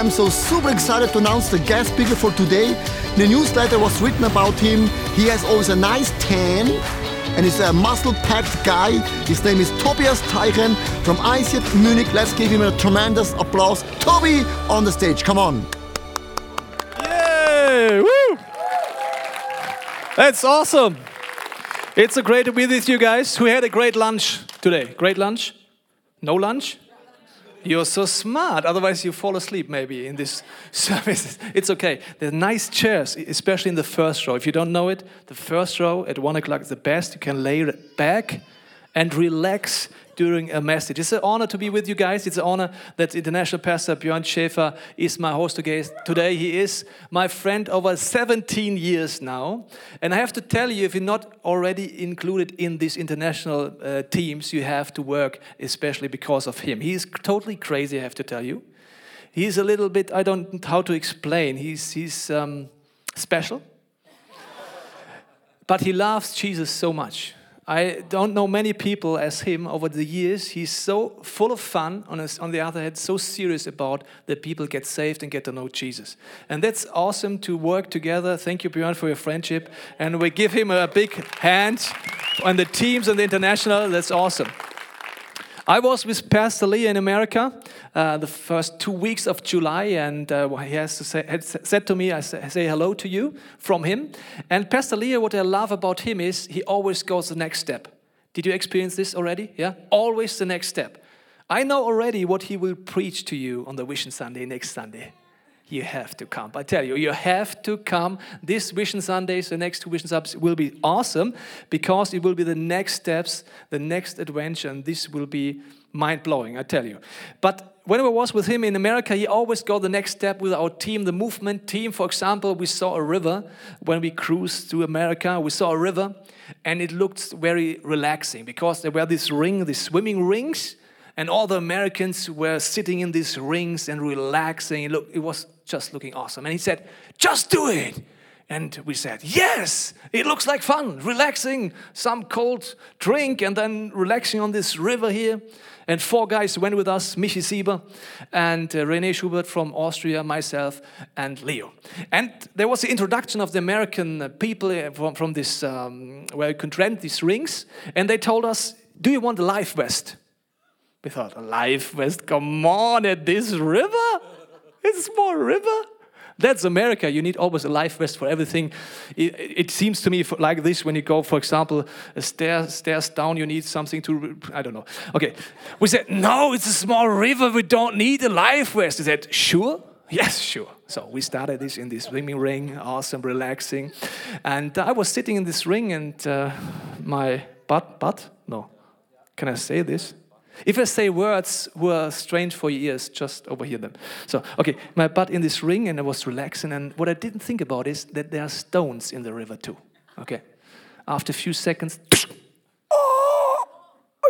I'm so super excited to announce the guest speaker for today. The newsletter was written about him. He has always a nice tan and he's a muscle-packed guy. His name is Tobias Teichen from ICF Munich. Let's give him a tremendous applause. Toby on the stage. Come on. Yay! Woo! That's awesome. It's a great to be with you guys. We had a great lunch today? Great lunch? No lunch? You're so smart. Otherwise, you fall asleep maybe in this service. It's okay. There are nice chairs, especially in the first row. If you don't know it, the first row at one o'clock is the best. You can lay back and relax during a message. It's an honor to be with you guys. It's an honor that International Pastor Björn Schäfer is my host today. He is my friend over 17 years now. And I have to tell you, if you're not already included in these international uh, teams, you have to work, especially because of him. He's totally crazy, I have to tell you. He's a little bit, I don't know how to explain. He's, he's um, special. but he loves Jesus so much I don't know many people as him over the years. He's so full of fun, on, his, on the other hand, so serious about that people get saved and get to know Jesus. And that's awesome to work together. Thank you, Björn, for your friendship. And we give him a big hand on the teams and the international. That's awesome. I was with Pastor Lee in America uh, the first two weeks of July, and uh, he has to say, had said to me, I say, say, hello to you from him. And Pastor Lee, what I love about him is he always goes the next step. Did you experience this already? Yeah? Always the next step. I know already what he will preach to you on the Vision Sunday next Sunday you have to come. I tell you, you have to come. This Vision Sundays, the next two Vision Sundays will be awesome because it will be the next steps, the next adventure, and this will be mind blowing, I tell you. But when I was with him in America, he always got the next step with our team, the movement team. For example, we saw a river when we cruised through America. We saw a river, and it looked very relaxing because there were this ring, these swimming rings, and all the Americans were sitting in these rings and relaxing. It, looked, it was just looking awesome. And he said, Just do it. And we said, Yes, it looks like fun, relaxing, some cold drink, and then relaxing on this river here. And four guys went with us Michi Sieber and uh, Rene Schubert from Austria, myself, and Leo. And there was the introduction of the American uh, people uh, from, from this, um, where you could rent these rings. And they told us, Do you want a life vest? We thought, a life vest? Come on, at this river? It's a small river. That's America. You need always a life vest for everything. It, it seems to me like this when you go, for example, stairs, stairs down, you need something to, I don't know. Okay. We said, no, it's a small river. We don't need a life vest. He said, sure? Yes, sure. So we started this in this swimming ring, awesome, relaxing. And I was sitting in this ring and uh, my butt, butt? No. Can I say this? If I say words who are strange for your ears, just overhear them. So, okay, my butt in this ring and I was relaxing. And what I didn't think about is that there are stones in the river too. Okay. After a few seconds, oh,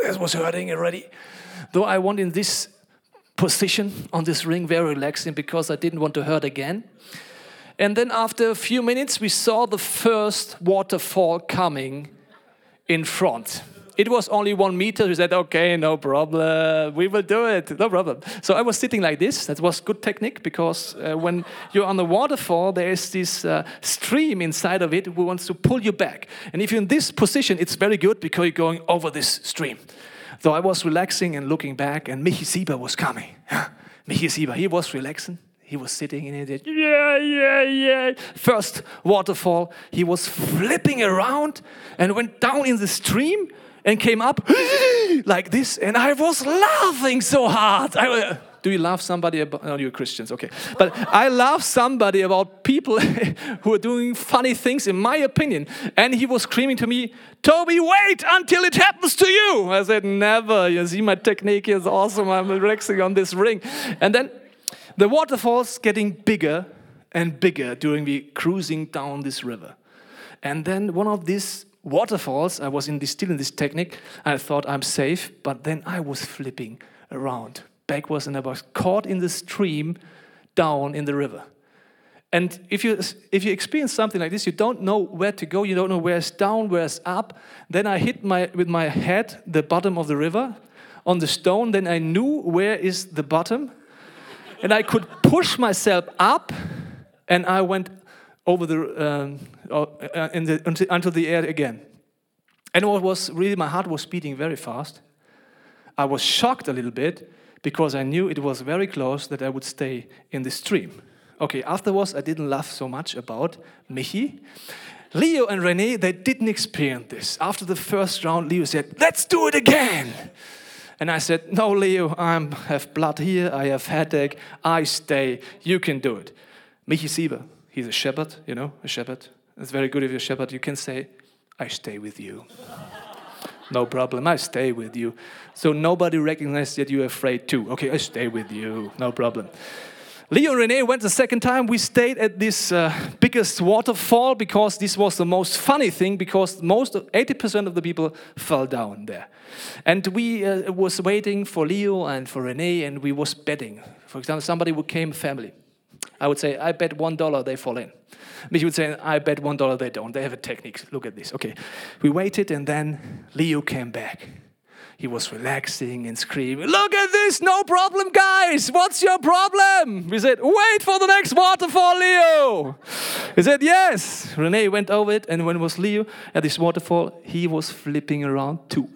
this was hurting already. Though I want in this position on this ring, very relaxing because I didn't want to hurt again. And then after a few minutes, we saw the first waterfall coming in front. It was only one meter. We said, okay, no problem. We will do it. No problem. So I was sitting like this. That was good technique because uh, when you're on the waterfall, there is this uh, stream inside of it who wants to pull you back. And if you're in this position, it's very good because you're going over this stream. So I was relaxing and looking back, and Michi Sieber was coming. Michi Sieber, he was relaxing. He was sitting in it. Yeah, yeah, yeah. First waterfall, he was flipping around and went down in the stream and came up like this, and I was laughing so hard. I, do you love somebody about, no, you're Christians, okay. But I love somebody about people who are doing funny things, in my opinion. And he was screaming to me, Toby, wait until it happens to you. I said, never. You see, my technique is awesome. I'm relaxing on this ring. And then the waterfall's getting bigger and bigger during the cruising down this river. And then one of these waterfalls. I was in this, still in this technique. I thought I'm safe, but then I was flipping around backwards and I was caught in the stream down in the river. And if you, if you experience something like this, you don't know where to go, you don't know where's down, where's up. Then I hit my, with my head the bottom of the river on the stone. Then I knew where is the bottom. and I could push myself up, and I went over the, um, Uh, the until, the air again. And what was really, my heart was beating very fast. I was shocked a little bit because I knew it was very close that I would stay in the stream. Okay, afterwards, I didn't laugh so much about Michi. Leo and Rene, they didn't experience this. After the first round, Leo said, Let's do it again. And I said, No, Leo, I have blood here, I have headache, I stay, you can do it. Michi Sieber, he's a shepherd, you know, a shepherd. It's very good if you're shepherd. You can say, I stay with you. no problem, I stay with you. So nobody recognizes that you're afraid too. Okay, I stay with you, no problem. Leo and Rene went the second time. We stayed at this uh, biggest waterfall because this was the most funny thing because most 80% of the people fell down there. And we uh, was waiting for Leo and for Rene and we was betting. For example, somebody who came family. I would say, I bet one dollar they fall in. Michi would say, I bet one dollar they don't. They have a technique. Look at this. Okay. We waited and then Leo came back. He was relaxing and screaming, Look at this, no problem, guys. What's your problem? We said, Wait for the next waterfall, Leo. He said, Yes. Rene went over it, and when it was Leo at this waterfall, he was flipping around too.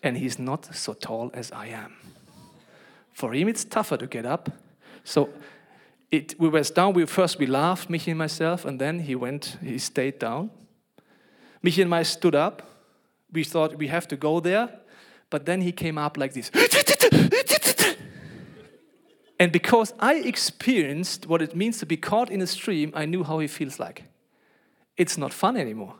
And he's not so tall as I am. For him, it's tougher to get up. So it, we were down. We first we laughed, Michi and myself, and then he went. He stayed down. Michi and I stood up we thought we have to go there, but then he came up like this. and because I experienced what it means to be caught in a stream, I knew how he feels like. It's not fun anymore.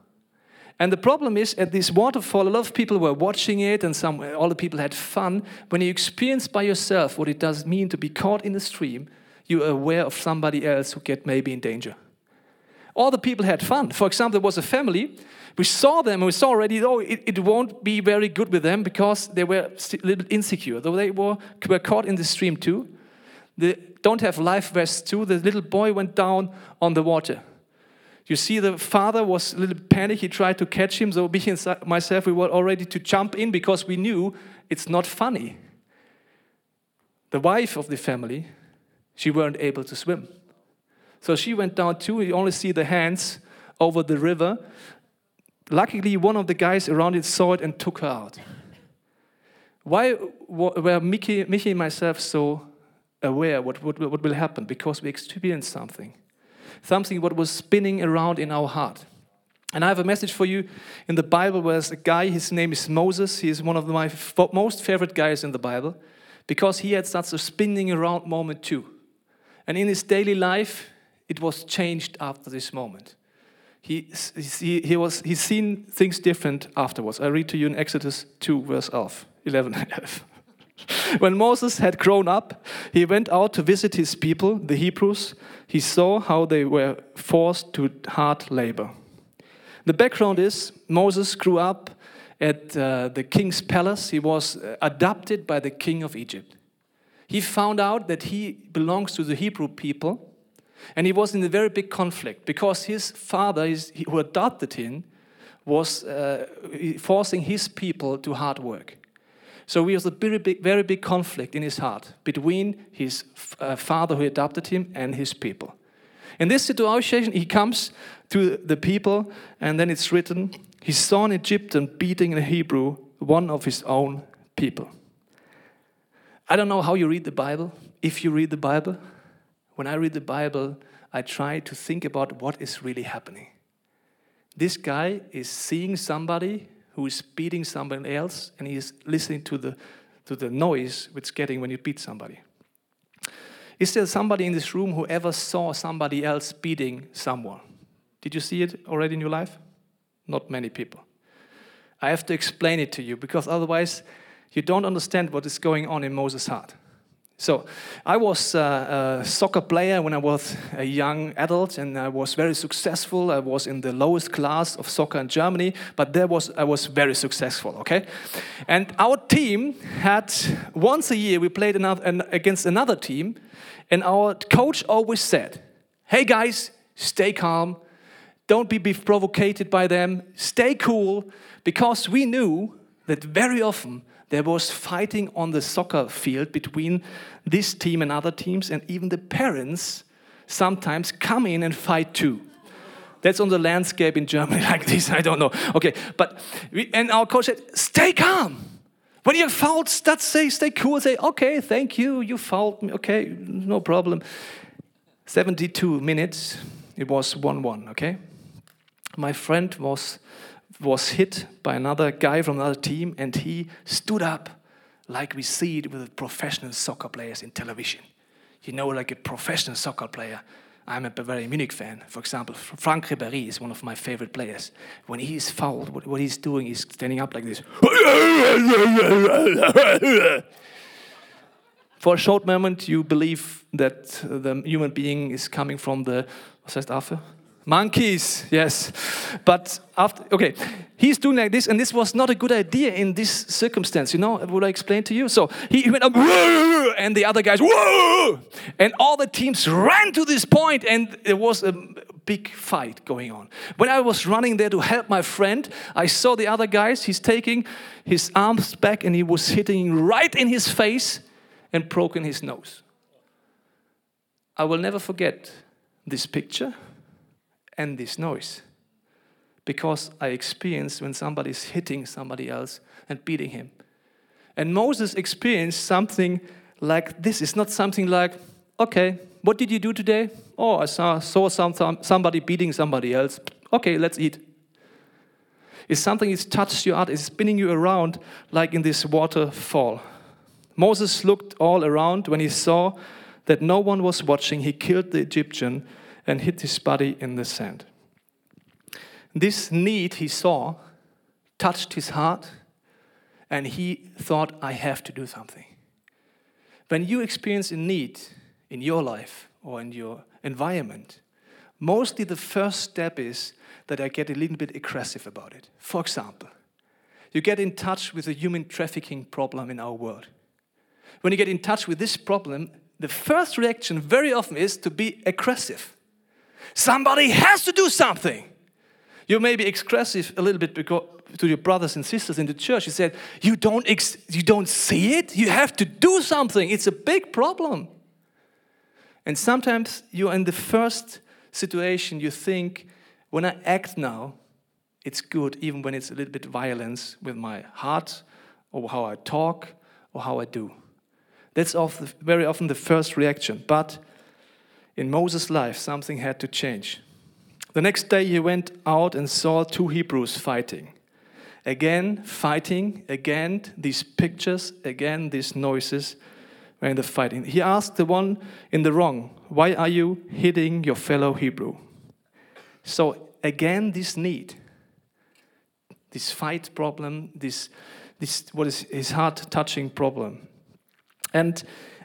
And the problem is, at this waterfall, a lot of people were watching it, and some, all the people had fun. When you experience by yourself what it does mean to be caught in a stream, you're aware of somebody else who get maybe in danger. All the people had fun. For example, there was a family we saw them, and we saw already, oh, it, it won't be very good with them because they were a little insecure. Though they were, were caught in the stream too. They don't have life vests too. The little boy went down on the water. You see, the father was a little panicked. He tried to catch him. So, me and myself, we were all ready to jump in because we knew it's not funny. The wife of the family, she weren't able to swim. So she went down too. You only see the hands over the river. Luckily, one of the guys around it saw it and took her out. Why were Michi, Michi and myself so aware what, what, what will happen? Because we experienced something. Something what was spinning around in our heart. And I have a message for you in the Bible where there's a guy, his name is Moses. He is one of my most favorite guys in the Bible because he had such a spinning around moment too. And in his daily life, it was changed after this moment he, he, he was, he's seen things different afterwards. I read to you in Exodus 2, verse 11. when Moses had grown up, he went out to visit his people, the Hebrews. He saw how they were forced to hard labor. The background is Moses grew up at uh, the king's palace. He was uh, adopted by the king of Egypt. He found out that he belongs to the Hebrew people and he was in a very big conflict because his father, his, who adopted him, was uh, forcing his people to hard work. So he was a very big, very big conflict in his heart between his uh, father who adopted him and his people. In this situation, he comes to the people, and then it's written, he saw an Egyptian beating a Hebrew, one of his own people. I don't know how you read the Bible, if you read the Bible, when I read the Bible, I try to think about what is really happening. This guy is seeing somebody who is beating somebody else, and he is listening to the, to the noise it's getting when you beat somebody. Is there somebody in this room who ever saw somebody else beating someone? Did you see it already in your life? Not many people. I have to explain it to you because otherwise you don't understand what is going on in Moses' heart. So I was a, a, soccer player when I was a young adult, and I was very successful. I was in the lowest class of soccer in Germany, but there was I was very successful. Okay, and our team had once a year we played another, an, against another team, and our coach always said, "Hey guys, stay calm, don't be provoked by them, stay cool, because we knew that very often there was fighting on the soccer field between this team and other teams, and even the parents sometimes come in and fight too. That's on the landscape in Germany like this. I don't know. Okay, but we, and our coach said, "Stay calm." When you're fouled, start say, stay cool. Say, "Okay, thank you. You fouled me. Okay, no problem." 72 minutes. It was 1-1. Okay. My friend was was hit by another guy from another team, and he stood up like we see it with professional soccer players in television. You know, like a professional soccer player. I'm a Bayern Munich fan. For example, Franck Ribéry is one of my favorite players. When he is fouled, what, he's doing is standing up like this. For a short moment, you believe that the human being is coming from the, was heißt Affe? Monkeys, yes. But after, okay, he's doing like this, and this was not a good idea in this circumstance. You know what I explained to you? So he, he went up, and the other guys, Whoa! and all the teams ran to this point, and there was a big fight going on. When I was running there to help my friend, I saw the other guys. He's taking his arms back, and he was hitting right in his face and broken his nose. I will never forget this picture and this noise because I experienced when somebody is hitting somebody else and beating him. And Moses experienced something like this. It's not something like, okay, what did you do today? Oh, I saw, saw some, somebody beating somebody else. Okay, let's eat. It's something that's touched your heart, it's spinning you around like in this waterfall. Moses looked all around when he saw that no one was watching. He killed the Egyptian and hid his body in the sand. This need he saw touched his heart, and he thought, I have to do something. When you experience a need in your life or in your environment, mostly the first step is that I get a little bit aggressive about it. For example, you get in touch with a human trafficking problem in our world. When you get in touch with this problem, the first reaction very often is to be aggressive. Somebody has to do something. You may be expressive a little bit because, to your brothers and sisters in the church. You said, you don't, you don't see it? You have to do something. It's a big problem. And sometimes you're in the first situation, you think, when I act now, it's good, even when it's a little bit violence with my heart, or how I talk, or how I do. That's very often the first reaction. But in Moses' life, something had to change. The next day, he went out and saw two Hebrews fighting. Again, fighting, again, these pictures, again, these noises in the fighting. He asked the one in the wrong, Why are you hitting your fellow Hebrew? So, again, this need, this fight problem, this, this what is his heart touching problem. And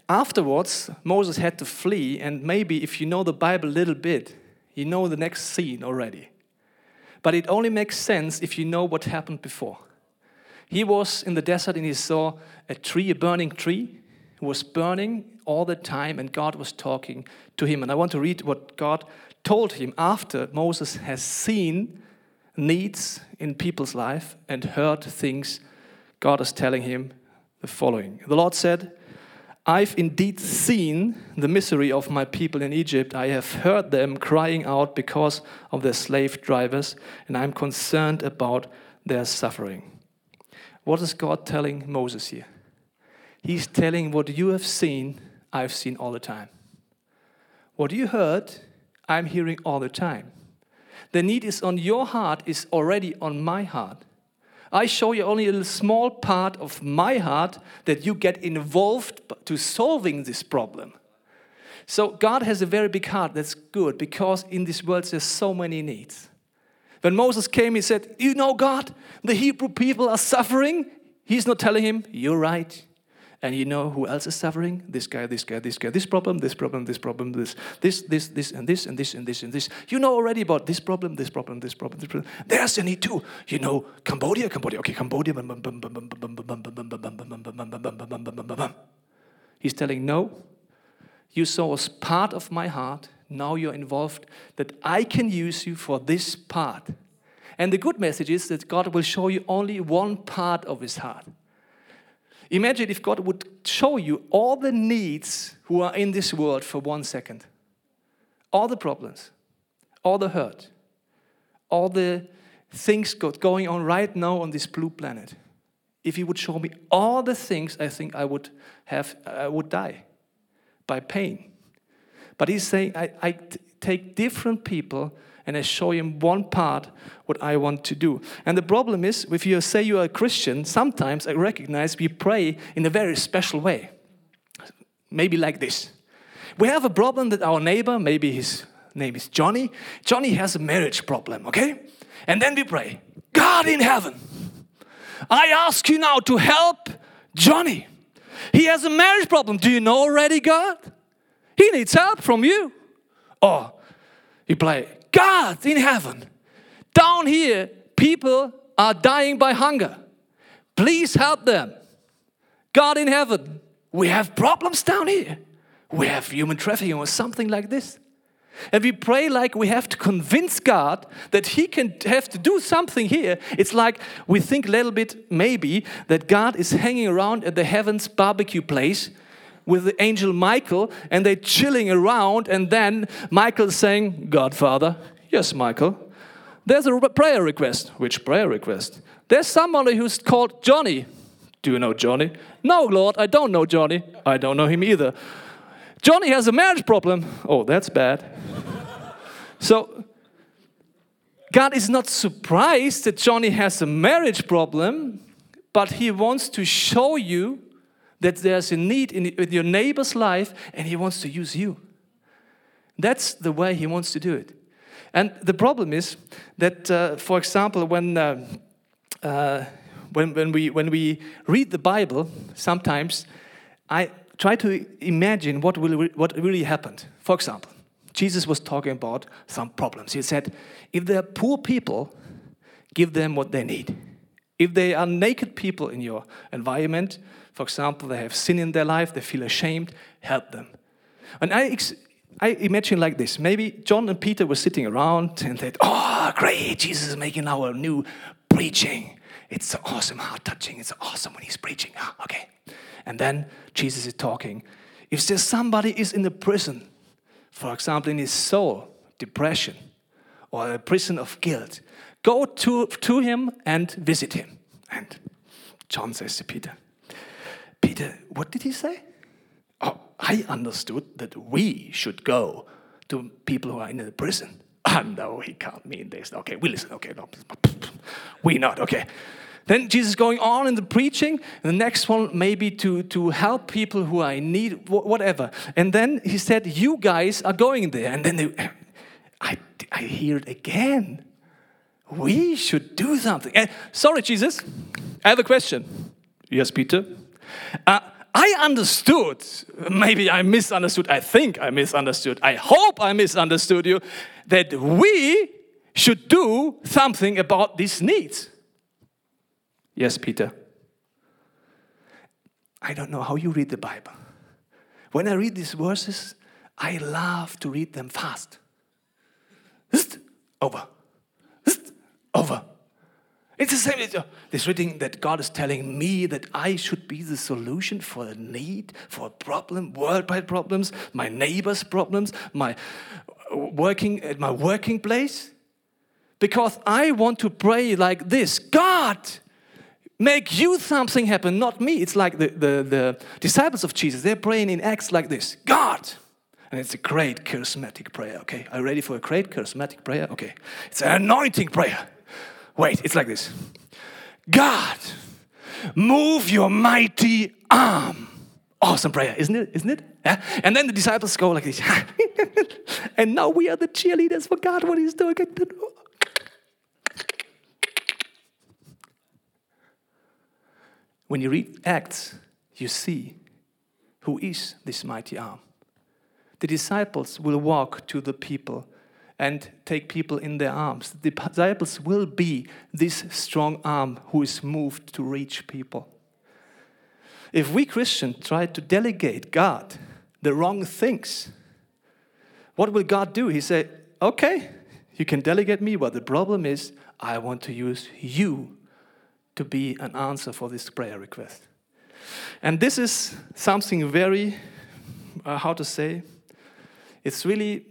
afterwards, Moses had to flee, and maybe if you know the Bible a little bit, you know the next scene already. But it only makes sense if you know what happened before. He was in the desert and he saw a tree, a burning tree, was burning all the time, and God was talking to him. And I want to read what God told him after Moses has seen needs in people's life and heard things. God is telling him the following The Lord said, I've indeed seen the misery of my people in Egypt. I have heard them crying out because of their slave drivers, and I'm concerned about their suffering. What is God telling Moses here? He's telling what you have seen, I've seen all the time. What you heard, I'm hearing all the time. The need is on your heart, is already on my heart. I show you only a small part of my heart that you get involved to solving this problem. So God has a very big heart. That's good because in this world there's so many needs. When Moses came, he said, You know, God, the Hebrew people are suffering. He's not telling him, You're right. And you know who else is suffering? This guy, this guy, this guy, this problem, this problem, this problem, this, this, this, this, and this, and this, and this, and this. You know already about this problem, this problem, this problem, this problem. There's a need too. You know, Cambodia, Cambodia, okay, Cambodia. He's telling, no, you saw as part of my heart. Now you're involved that I can use you for this part. And the good message is that God will show you only one part of his heart. Imagine if God would show you all the needs who are in this world for one second. All the problems, all the hurt, all the things God going on right now on this blue planet. If He would show me all the things, I think I would have, I would die by pain. But He's saying, I, I take different people and I show him one part what I want to do. And the problem is, if you say you are a Christian, sometimes I recognize we pray in a very special way. Maybe like this. We have a problem that our neighbor, maybe his name is Johnny, Johnny has a marriage problem, okay? And then we pray, God in heaven, I ask you now to help Johnny. He has a marriage problem. Do you know already, God? He needs help from you. Or you play, God in heaven, down here, people are dying by hunger. Please help them. God in heaven, we have problems down here. We have human trafficking or something like this. And we pray like we have to convince God that He can have to do something here. It's like we think a little bit, maybe, that God is hanging around at the heavens barbecue place with the angel Michael and they're chilling around, and then Michael's saying, Godfather, yes, Michael, there's a prayer request. Which prayer request? There's somebody who's called Johnny. Do you know Johnny? No, Lord, I don't know Johnny. I don't know him either. Johnny has a marriage problem. Oh, that's bad. so, God is not surprised that Johnny has a marriage problem, but He wants to show you that there's a need in, in your neighbor's life and he wants to use you. That's the way he wants to do it. And the problem is that, uh, for example, when, uh, uh, when, when, we, when we read the Bible, sometimes I try to imagine what, will, what really happened. For example, Jesus was talking about some problems. He said, if there are poor people, give them what they need. If they are naked people in your environment, for example, they have sin in their life, they feel ashamed, help them. And I, I imagine like this maybe John and Peter were sitting around and they oh, great, Jesus is making our new preaching. It's so awesome, heart touching. It's awesome when he's preaching. Ah, okay. And then Jesus is talking. If there's somebody is in the prison, for example, in his soul, depression, or a prison of guilt, go to, to him and visit him. And John says to Peter, Peter, what did he say? Oh, I understood that we should go to people who are in the prison. Ah, no, he can't mean this. Okay, we listen. Okay, no, we not. Okay. Then Jesus going on in the preaching. The next one maybe to, to help people who are in need, whatever. And then he said, "You guys are going there." And then they, I, I hear it again. We should do something. And, sorry, Jesus. I have a question. Yes, Peter. Uh, I understood, maybe I misunderstood, I think I misunderstood, I hope I misunderstood you, that we should do something about these needs. Yes, Peter. I don't know how you read the Bible. When I read these verses, I love to read them fast. Over. Over. It's the same. Uh, this reading that God is telling me that I should be the solution for a need, for a problem, worldwide problems, my neighbor's problems, my uh, working at my working place. Because I want to pray like this God, make you something happen, not me. It's like the, the, the disciples of Jesus, they're praying in Acts like this God. And it's a great charismatic prayer, okay? Are you ready for a great charismatic prayer? Okay. It's an anointing prayer. Wait, it's like this God, move your mighty arm. Awesome prayer, isn't it? Isn't it? Yeah? And then the disciples go like this. and now we are the cheerleaders for God, what He's doing. When you read Acts, you see who is this mighty arm. The disciples will walk to the people and take people in their arms. The disciples will be this strong arm who is moved to reach people. If we Christians try to delegate God the wrong things, what will God do? He said, Okay, you can delegate me, but the problem is I want to use you to be an answer for this prayer request. And this is something very, uh, how to say, it's really,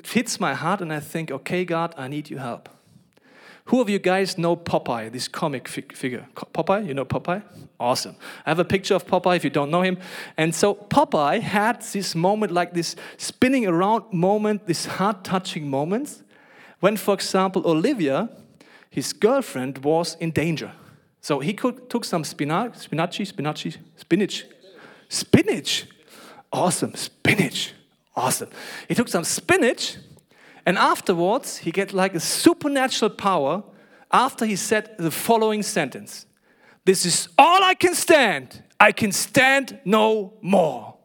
it hits my heart, and I think, okay, God, I need your help. Who of you guys know Popeye, this comic fig- figure? Popeye, you know Popeye? Awesome. I have a picture of Popeye if you don't know him. And so Popeye had this moment, like this spinning around moment, this heart touching moments, when, for example, Olivia, his girlfriend, was in danger. So he could, took some spinach, spinach, spinach, spinach, spinach. Awesome, spinach. Awesome. He took some spinach and afterwards, he get like a supernatural power after he said the following sentence This is all I can stand. I can stand no more.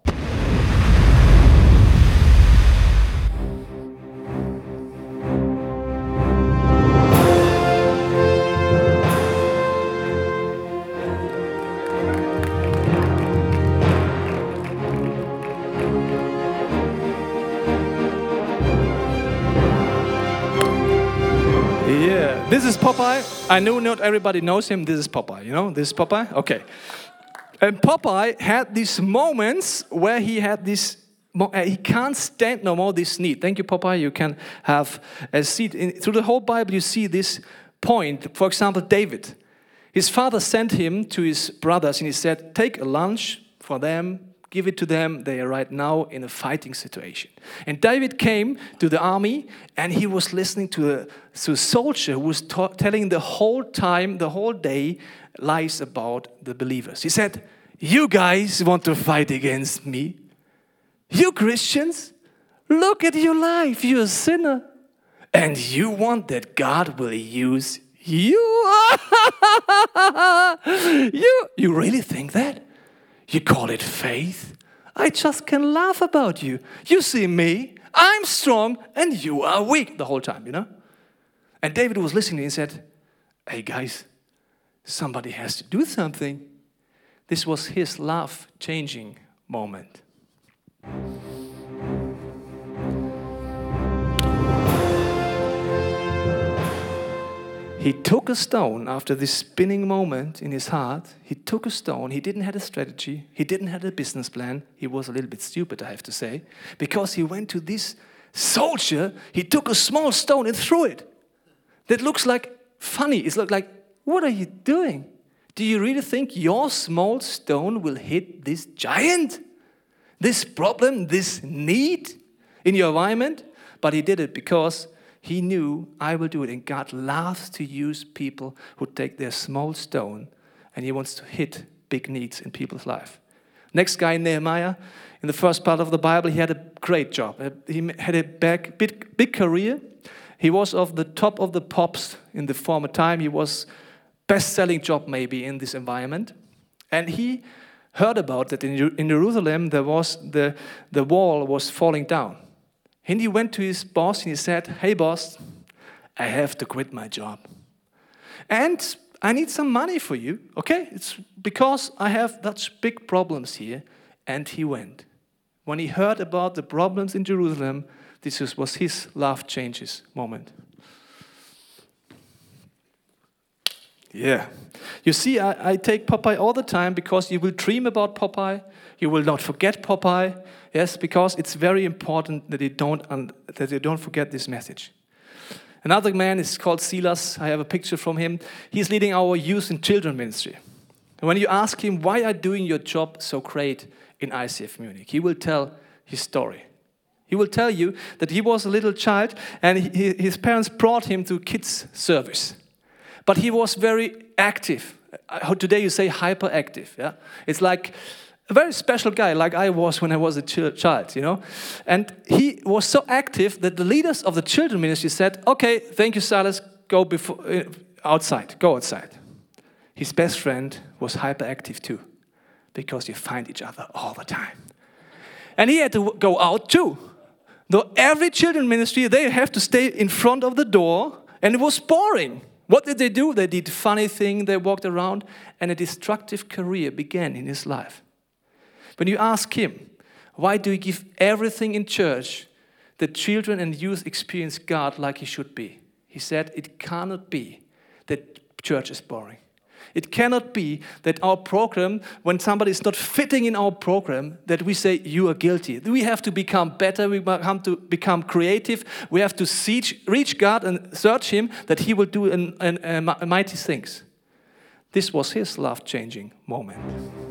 Popeye. I know not everybody knows him. This is Popeye, you know? This is Popeye? Okay. And Popeye had these moments where he had this, uh, he can't stand no more this need. Thank you, Popeye. You can have a seat. In, through the whole Bible, you see this point. For example, David. His father sent him to his brothers and he said, Take a lunch for them, give it to them. They are right now in a fighting situation. And David came to the army and he was listening to a, to a soldier who was telling the whole time, the whole day, lies about the believers. He said, You guys want to fight against me? You Christians, look at your life. You're a sinner. And you want that God will use you? you, you really think that? You call it faith? I just can laugh about you. You see me, I'm strong, and you are weak the whole time, you know? And David was listening and said, Hey guys, somebody has to do something. This was his life changing moment. He took a stone after this spinning moment in his heart. He took a stone. He didn't have a strategy. He didn't have a business plan. He was a little bit stupid, I have to say, because he went to this soldier. He took a small stone and threw it. That looks like funny. It's like, like what are you doing? Do you really think your small stone will hit this giant? This problem, this need in your environment? But he did it because he knew, I will do it. And God loves to use people who take their small stone and He wants to hit big needs in people's life. Next guy, Nehemiah, in the first part of the Bible, he had a great job. Uh, he had a big, big, big career. He was of the top of the pops in the former time. He was best-selling job maybe in this environment. And he heard about that in, in Jerusalem there was the, the wall was falling down. And he went to his boss and he said, Hey, boss, I have to quit my job. And I need some money for you, okay? It's because I have such big problems here. And he went. When he heard about the problems in Jerusalem, this was his life changes moment. Yeah. You see, I, I, take Popeye all the time because you will dream about Popeye. You will not forget Popeye. Yes, because it's very important that you don't, that you don't forget this message. Another man is called Silas. I have a picture from him. He's leading our youth and children ministry. And when you ask him, why are doing your job so great in ICF Munich, he will tell his story. He will tell you that he was a little child and he, his parents brought him to kids' service. But he was very active. Uh, today you say hyperactive. Yeah? It's like a very special guy like I was when I was a child, you know. And he was so active that the leaders of the children ministry said, "Okay, thank you, Silas. Go before uh, outside. Go outside." His best friend was hyperactive too, because you find each other all the time, and he had to go out too. Though every children ministry, they have to stay in front of the door, and it was boring. What did they do? They did funny thing. They walked around, and a destructive career began in his life. When you ask him, why do you give everything in church that children and youth experience God like he should be? He said, It cannot be that church is boring. It cannot be that our program, when somebody is not fitting in our program, that we say, You are guilty. We have to become better. We have to become creative. We have to reach God and search Him that He will do an, an, uh, an, mighty things. This was his life changing moment.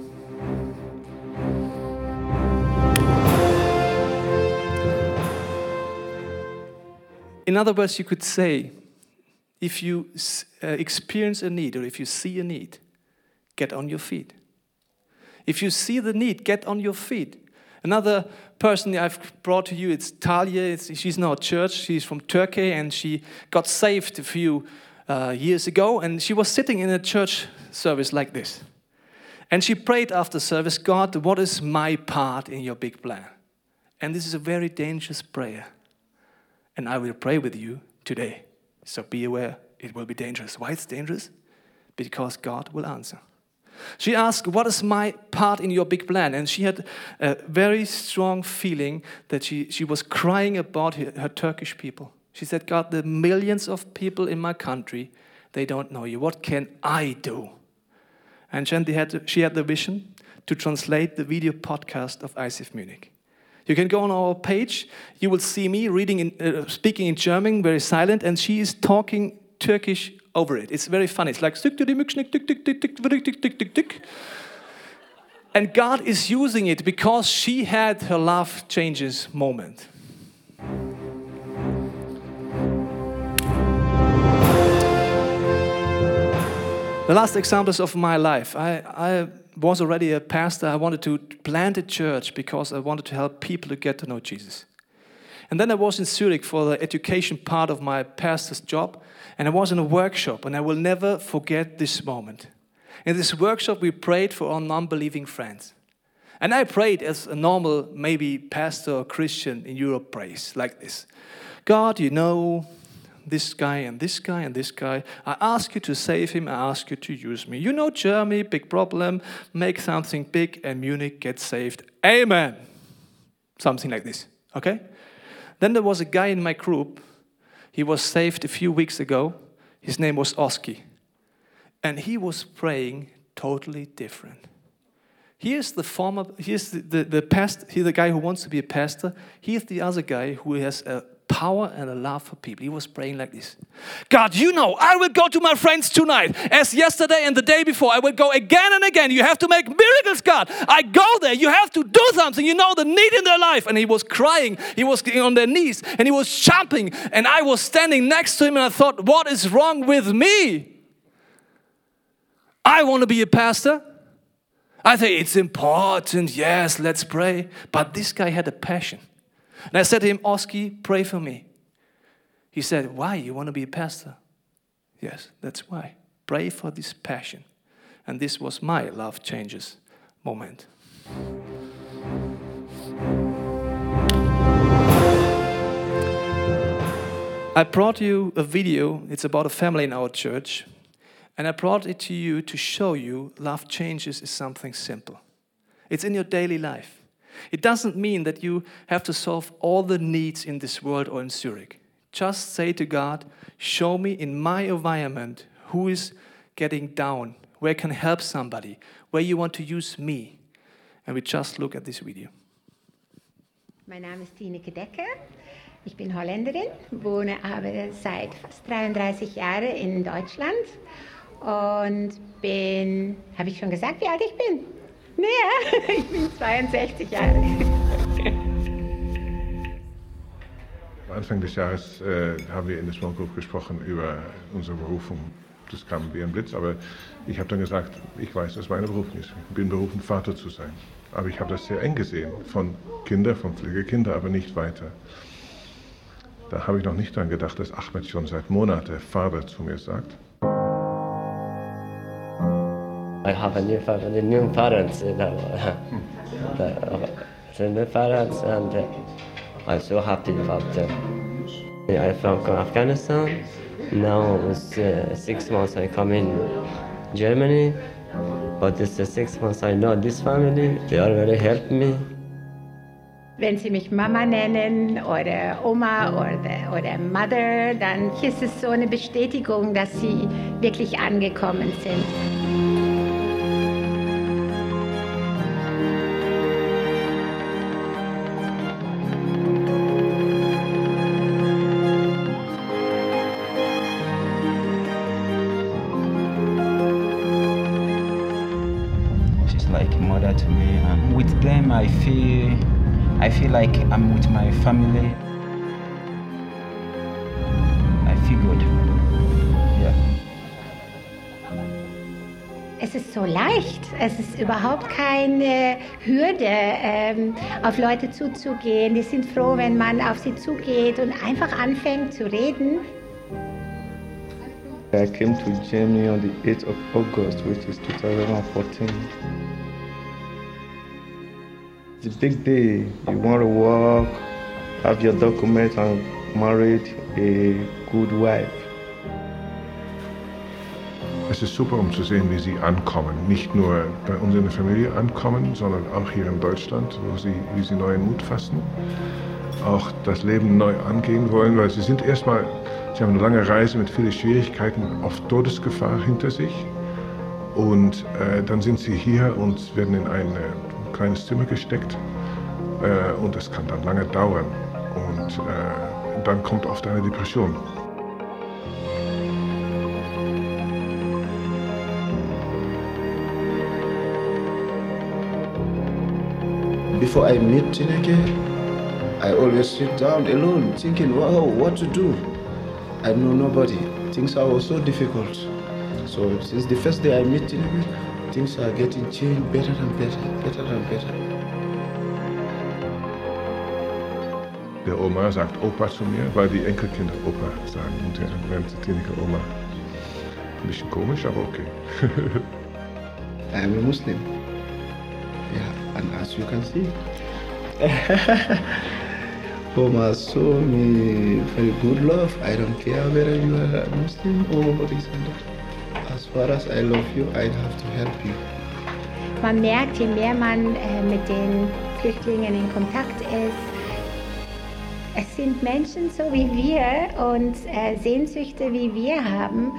In other words, you could say, if you uh, experience a need or if you see a need, get on your feet. If you see the need, get on your feet. Another person I've brought to you, it's Talia. It's, she's not church. She's from Turkey and she got saved a few uh, years ago. And she was sitting in a church service like this. And she prayed after service, God, what is my part in your big plan? And this is a very dangerous prayer. And I will pray with you today. So be aware, it will be dangerous. Why it's dangerous? Because God will answer. She asked, What is my part in your big plan? And she had a very strong feeling that she, she was crying about her, her Turkish people. She said, God, the millions of people in my country, they don't know you. What can I do? And she had, she had the vision to translate the video podcast of ICF Munich. You can go on our page. You will see me reading, in, uh, speaking in German, very silent, and she is talking Turkish over it. It's very funny. It's like and God is using it because she had her love changes moment. The last examples of my life. I, I was already a pastor. I wanted to plant a church because I wanted to help people to get to know Jesus. And then I was in Zurich for the education part of my pastor's job, and I was in a workshop, and I will never forget this moment. In this workshop, we prayed for our non believing friends. And I prayed as a normal, maybe pastor or Christian in Europe prays, like this God, you know, this guy and this guy and this guy. I ask you to save him. I ask you to use me. You know Germany, big problem. Make something big and Munich gets saved. Amen. Something like this. Okay? Then there was a guy in my group. He was saved a few weeks ago. His name was Oski. And he was praying totally different. Here's the former, here's the, the, the past, here's the guy who wants to be a pastor. Here's the other guy who has a power and a love for people. He was praying like this God, you know, I will go to my friends tonight as yesterday and the day before. I will go again and again. You have to make miracles, God. I go there. You have to do something. You know the need in their life. And he was crying. He was on their knees and he was jumping. And I was standing next to him and I thought, what is wrong with me? I want to be a pastor. I think it's important. Yes, let's pray. But this guy had a passion. And I said to him, Oski, pray for me. He said, Why? You want to be a pastor? Yes, that's why. Pray for this passion. And this was my love changes moment. I brought you a video, it's about a family in our church, and I brought it to you to show you love changes is something simple. It's in your daily life. It doesn't mean that you have to solve all the needs in this world or in Zurich. Just say to God, Show me in my environment who is getting down, where I can help somebody, where you want to use me. And we just look at this video. Mein Name ist Tineke Decker. Ich bin Holländerin, wohne aber seit fast 33 Jahren in Deutschland und bin, habe ich schon gesagt, wie alt ich bin? Nee, ich bin 62 Jahre. Anfang des Jahres äh, haben wir in der Small Group gesprochen über unsere Berufung. Das kam wie ein Blitz, aber ich habe dann gesagt, ich weiß, dass meine Berufung ist. Ich bin berufen, Vater zu sein. Aber ich habe das sehr eng gesehen, von Kindern, von Pflegekinder, aber nicht weiter. Da habe ich noch nicht daran gedacht, dass Ahmed schon seit Monaten Vater zu mir sagt. I have a new family, new parents, you know, the, the new parents, and uh, I'm so happy about them. I'm from Afghanistan. Now it's uh, six months I come in Germany, but it's the six months I know this family. They already helped me. Wenn Sie mich Mama nennen oder Oma oder, oder Mother, dann ist es so eine Bestätigung, dass Sie wirklich angekommen sind. I feel like I'm with my family. I feel good. Yeah. Es ist so leicht. Es ist überhaupt keine Hürde, ähm, auf Leute zuzugehen. Die sind froh, wenn man auf sie zugeht und einfach anfängt zu reden. I came to Germany on the 8th of August, which is 2014. A big day. You want to work, have your documents, and married a good wife. Es ist super, um zu sehen, wie sie ankommen. Nicht nur bei uns in der Familie ankommen, sondern auch hier in Deutschland, wo sie, wie sie neuen Mut fassen, auch das Leben neu angehen wollen, weil sie sind erstmal, sie haben eine lange Reise mit vielen Schwierigkeiten, oft Todesgefahr hinter sich. Und äh, dann sind sie hier und werden in ein äh, kleines Zimmer gesteckt. Äh, und das kann dann lange dauern. Und äh, dann kommt oft eine Depression. Before I meet Tineke, I always sit down alone thinking, wow, what to do? I know nobody. Things are so difficult. So since the first day I meet Tineke, things are getting changed better and better, better and better. Der Oma sagt Opa zu mir, weil die Enkelkinder Opa sagen und die Tineke Oma. Ein bisschen komisch, aber okay. I am a Muslim. Yeah, and as you can see, Oma show me very good love. I don't care whether you are a Muslim or this and that. Far as I love you, I have to help you. Man merkt, je mehr man äh, mit den Flüchtlingen in Kontakt ist, es sind Menschen so wie wir und äh, Sehnsüchte wie wir haben.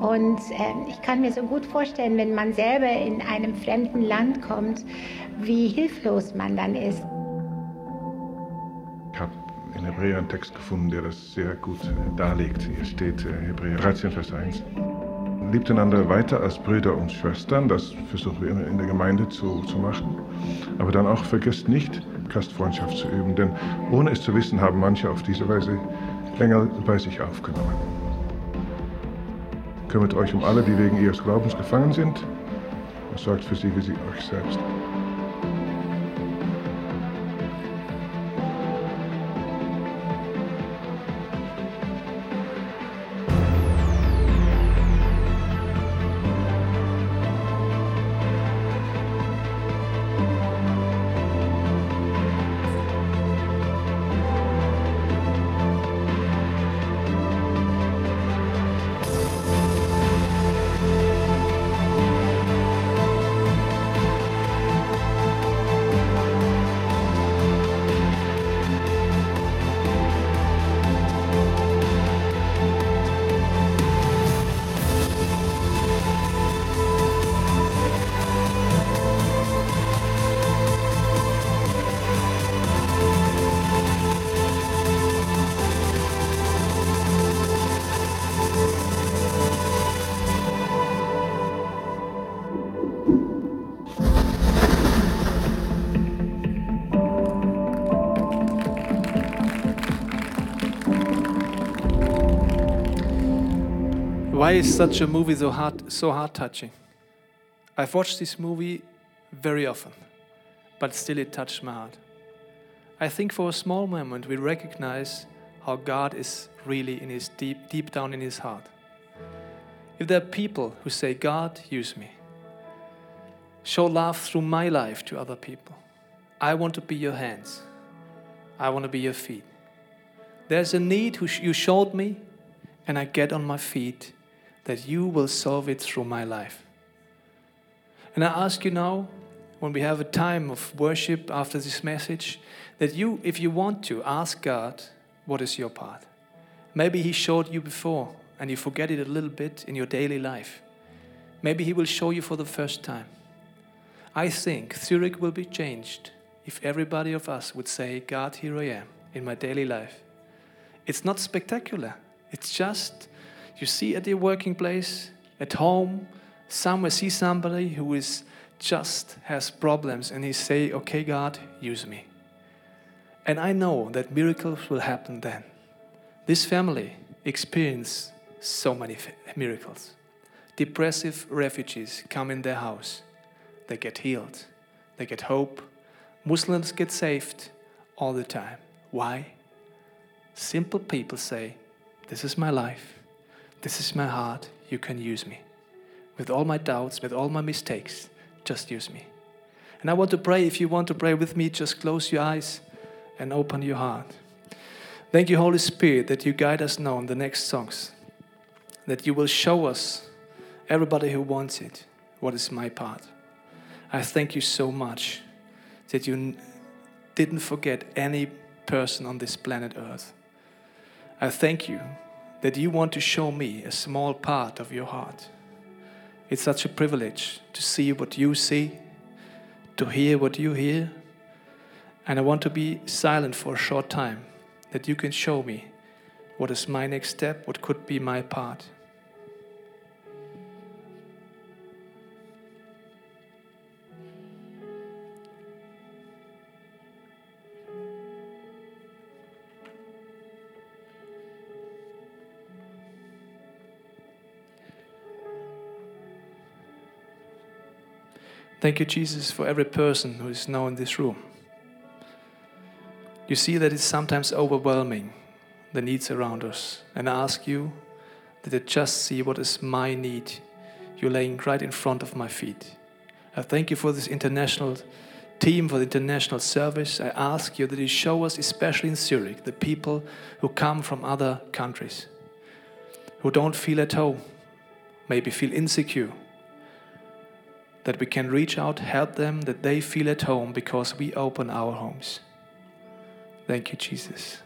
Und äh, ich kann mir so gut vorstellen, wenn man selber in einem fremden Land kommt, wie hilflos man dann ist. Ich habe in Hebräer einen Text gefunden, der das sehr gut äh, darlegt. Hier steht äh, Hebräer 13, Vers 1. Liebt einander weiter als Brüder und Schwestern, das versuchen wir immer in der Gemeinde zu, zu machen. Aber dann auch vergesst nicht, Gastfreundschaft zu üben, denn ohne es zu wissen, haben manche auf diese Weise Engel bei sich aufgenommen. Kümmert euch um alle, die wegen ihres Glaubens gefangen sind, und sorgt für sie wie sie euch selbst. Why is such a movie so hard, so heart touching? I've watched this movie very often, but still it touched my heart. I think for a small moment we recognize how God is really in his deep, deep down in his heart. If there are people who say, God, use me, show love through my life to other people. I want to be your hands. I want to be your feet. There's a need who you showed me, and I get on my feet that you will solve it through my life. And I ask you now, when we have a time of worship after this message, that you, if you want to, ask God, what is your part? Maybe He showed you before and you forget it a little bit in your daily life. Maybe He will show you for the first time. I think Zurich will be changed if everybody of us would say, God, here I am in my daily life. It's not spectacular. It's just you see at your working place, at home, somewhere see somebody who is just has problems and he say, "Okay, God, use me." And I know that miracles will happen then. This family experienced so many miracles. Depressive refugees come in their house. They get healed. They get hope. Muslims get saved all the time. Why? Simple people say, This is my life. This is my heart. You can use me. With all my doubts, with all my mistakes, just use me. And I want to pray. If you want to pray with me, just close your eyes and open your heart. Thank you, Holy Spirit, that you guide us now in the next songs. That you will show us, everybody who wants it, what is my part. I thank you so much that you didn't forget any person on this planet Earth. I thank you that you want to show me a small part of your heart. It's such a privilege to see what you see, to hear what you hear. And I want to be silent for a short time that you can show me what is my next step, what could be my part. Thank you, Jesus, for every person who is now in this room. You see that it's sometimes overwhelming, the needs around us. And I ask you that you just see what is my need. You're laying right in front of my feet. I thank you for this international team, for the international service. I ask you that you show us, especially in Zurich, the people who come from other countries, who don't feel at home, maybe feel insecure, that we can reach out, help them, that they feel at home because we open our homes. Thank you, Jesus.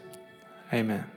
Amen.